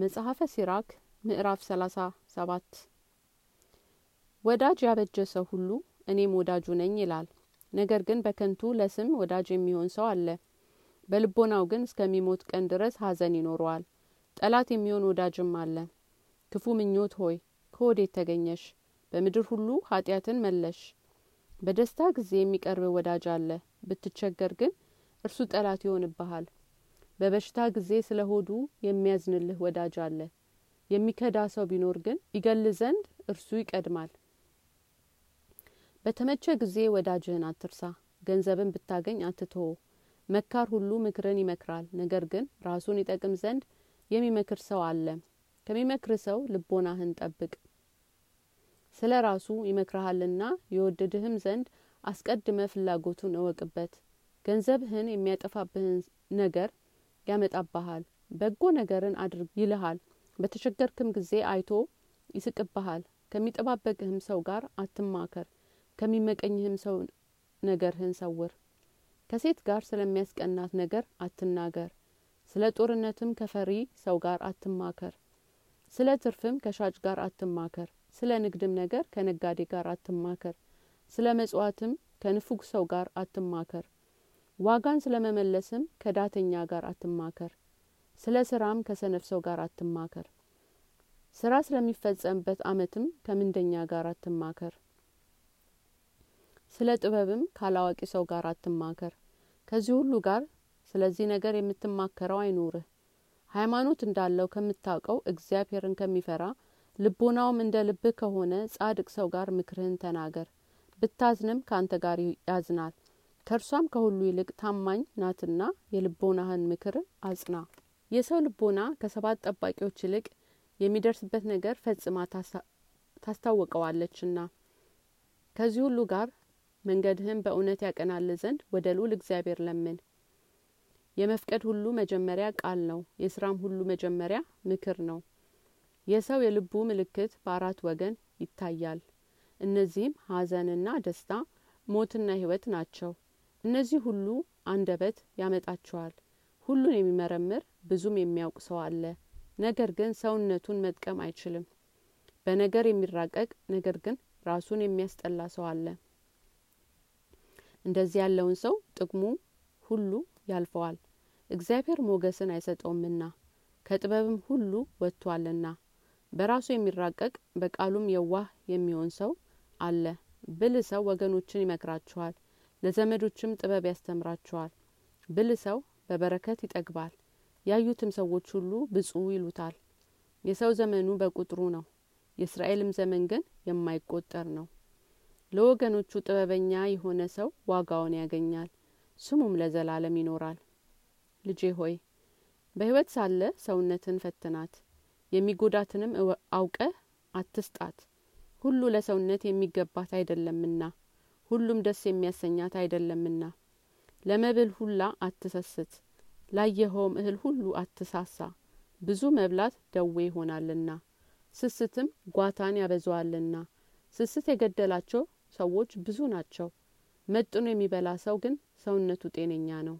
መጽሐፈ ሲራክ ምዕራፍ ሰላሳ ሰባት ወዳጅ ያበጀ ሰው ሁሉ እኔም ወዳጁ ነኝ ይላል። ነገር ግን በከንቱ ለስም ወዳጅ የሚሆን ሰው አለ። በልቦናው ግን እስከሚሞት ቀን ድረስ ሐዘን ይኖረዋል። ጠላት የሚሆን ወዳጅም አለ። ክፉ ምኞት ሆይ ከወዴት ተገኘሽ? በምድር ሁሉ ኃጢአትን መለሽ። በደስታ ጊዜ የሚቀርብ ወዳጅ አለ። ብትቸገር ግን እርሱ ጠላት ይሆንብሃል። በበሽታ ጊዜ ስለ ሆዱ የሚያዝንልህ ወዳጅ አለ። የሚከዳ ሰው ቢኖር ግን ይገል ዘንድ እርሱ ይቀድማል። በተመቸ ጊዜ ወዳጅህን አትርሳ። ገንዘብን ብታገኝ አትትሆ። መካር ሁሉ ምክርን ይመክራል፣ ነገር ግን ራሱን ይጠቅም ዘንድ የሚመክር ሰው አለ። ከሚመክር ሰው ልቦናህን ጠብቅ። ስለ ራሱ ይመክርሃልና የወደድህም ዘንድ አስቀድመ ፍላጎቱን እወቅበት። ገንዘብህን የሚያጠፋብህን ነገር ያመጣብሃል። በጎ ነገርን አድርግ ይልሃል። በተቸገርክም ጊዜ አይቶ ይስቅብሃል። ከሚጠባበቅህም ሰው ጋር አትማከር፣ ከሚመቀኝህም ሰው ነገርህን ሰውር። ከሴት ጋር ስለሚያስቀናት ነገር አትናገር። ስለ ጦርነትም ከፈሪ ሰው ጋር አትማከር። ስለ ትርፍም ከሻጭ ጋር አትማከር። ስለ ንግድም ነገር ከነጋዴ ጋር አትማከር። ስለ መጽዋትም ከንፉግ ሰው ጋር አትማከር። ዋጋን ስለ መመለስም ከዳተኛ ጋር አትማከር። ስለ ስራም ከሰነፍ ሰው ጋር አትማከር። ስራ ስለሚፈጸምበት አመትም ከምንደኛ ጋር አትማከር። ስለ ጥበብም ካላዋቂ ሰው ጋር አትማከር። ከዚህ ሁሉ ጋር ስለዚህ ነገር የምትማከረው አይኑርህ። ሃይማኖት እንዳለው ከምታውቀው እግዚአብሔርን ከሚፈራ ልቦናውም እንደ ልብህ ከሆነ ጻድቅ ሰው ጋር ምክርህን ተናገር። ብታዝንም ከአንተ ጋር ያዝናል። ከእርሷም ከሁሉ ይልቅ ታማኝ ናትና የልቦናህን ምክር አጽና። የሰው ልቦና ከሰባት ጠባቂዎች ይልቅ የሚደርስበት ነገር ፈጽማ ታስታውቀዋለችና ከዚህ ሁሉ ጋር መንገድህን በእውነት ያቀናል ዘንድ ወደ ልዑል እግዚአብሔር ለምን። የመፍቀድ ሁሉ መጀመሪያ ቃል ነው፣ የስራም ሁሉ መጀመሪያ ምክር ነው። የሰው የልቡ ምልክት በአራት ወገን ይታያል። እነዚህም ሐዘንና ደስታ፣ ሞትና ሕይወት ናቸው። እነዚህ ሁሉ አንደበት ያመጣቸዋል። ሁሉን የሚመረምር ብዙም የሚያውቅ ሰው አለ፣ ነገር ግን ሰውነቱን መጥቀም አይችልም። በነገር የሚራቀቅ ነገር ግን ራሱን የሚያስጠላ ሰው አለ። እንደዚህ ያለውን ሰው ጥቅሙ ሁሉ ያልፈዋል፣ እግዚአብሔር ሞገስን አይሰጠውምና ከጥበብም ሁሉ ወጥቷልና። በራሱ የሚራቀቅ በቃሉም የዋህ የሚሆን ሰው አለ። ብልህ ሰው ወገኖችን ይመክራቸዋል፣ ለዘመዶችም ጥበብ ያስተምራቸዋል። ብልህ ሰው በበረከት ይጠግባል፣ ያዩትም ሰዎች ሁሉ ብፁዕ ይሉታል። የሰው ዘመኑ በቁጥሩ ነው፣ የእስራኤልም ዘመን ግን የማይቆጠር ነው። ለወገኖቹ ጥበበኛ የሆነ ሰው ዋጋውን ያገኛል፣ ስሙም ለዘላለም ይኖራል። ልጄ ሆይ በሕይወት ሳለ ሰውነትን ፈትናት፣ የሚጎዳትንም አውቀህ አትስጣት። ሁሉ ለሰውነት የሚገባት አይደለምና ሁሉም ደስ የሚያሰኛት አይደለምና። ለመብል ሁላ አትሰስት፣ ላየኸውም እህል ሁሉ አትሳሳ። ብዙ መብላት ደዌ ይሆናልና ስስትም ጓታን ያበዛዋልና። ስስት የገደላቸው ሰዎች ብዙ ናቸው፣ መጥኖ የሚበላ ሰው ግን ሰውነቱ ጤነኛ ነው።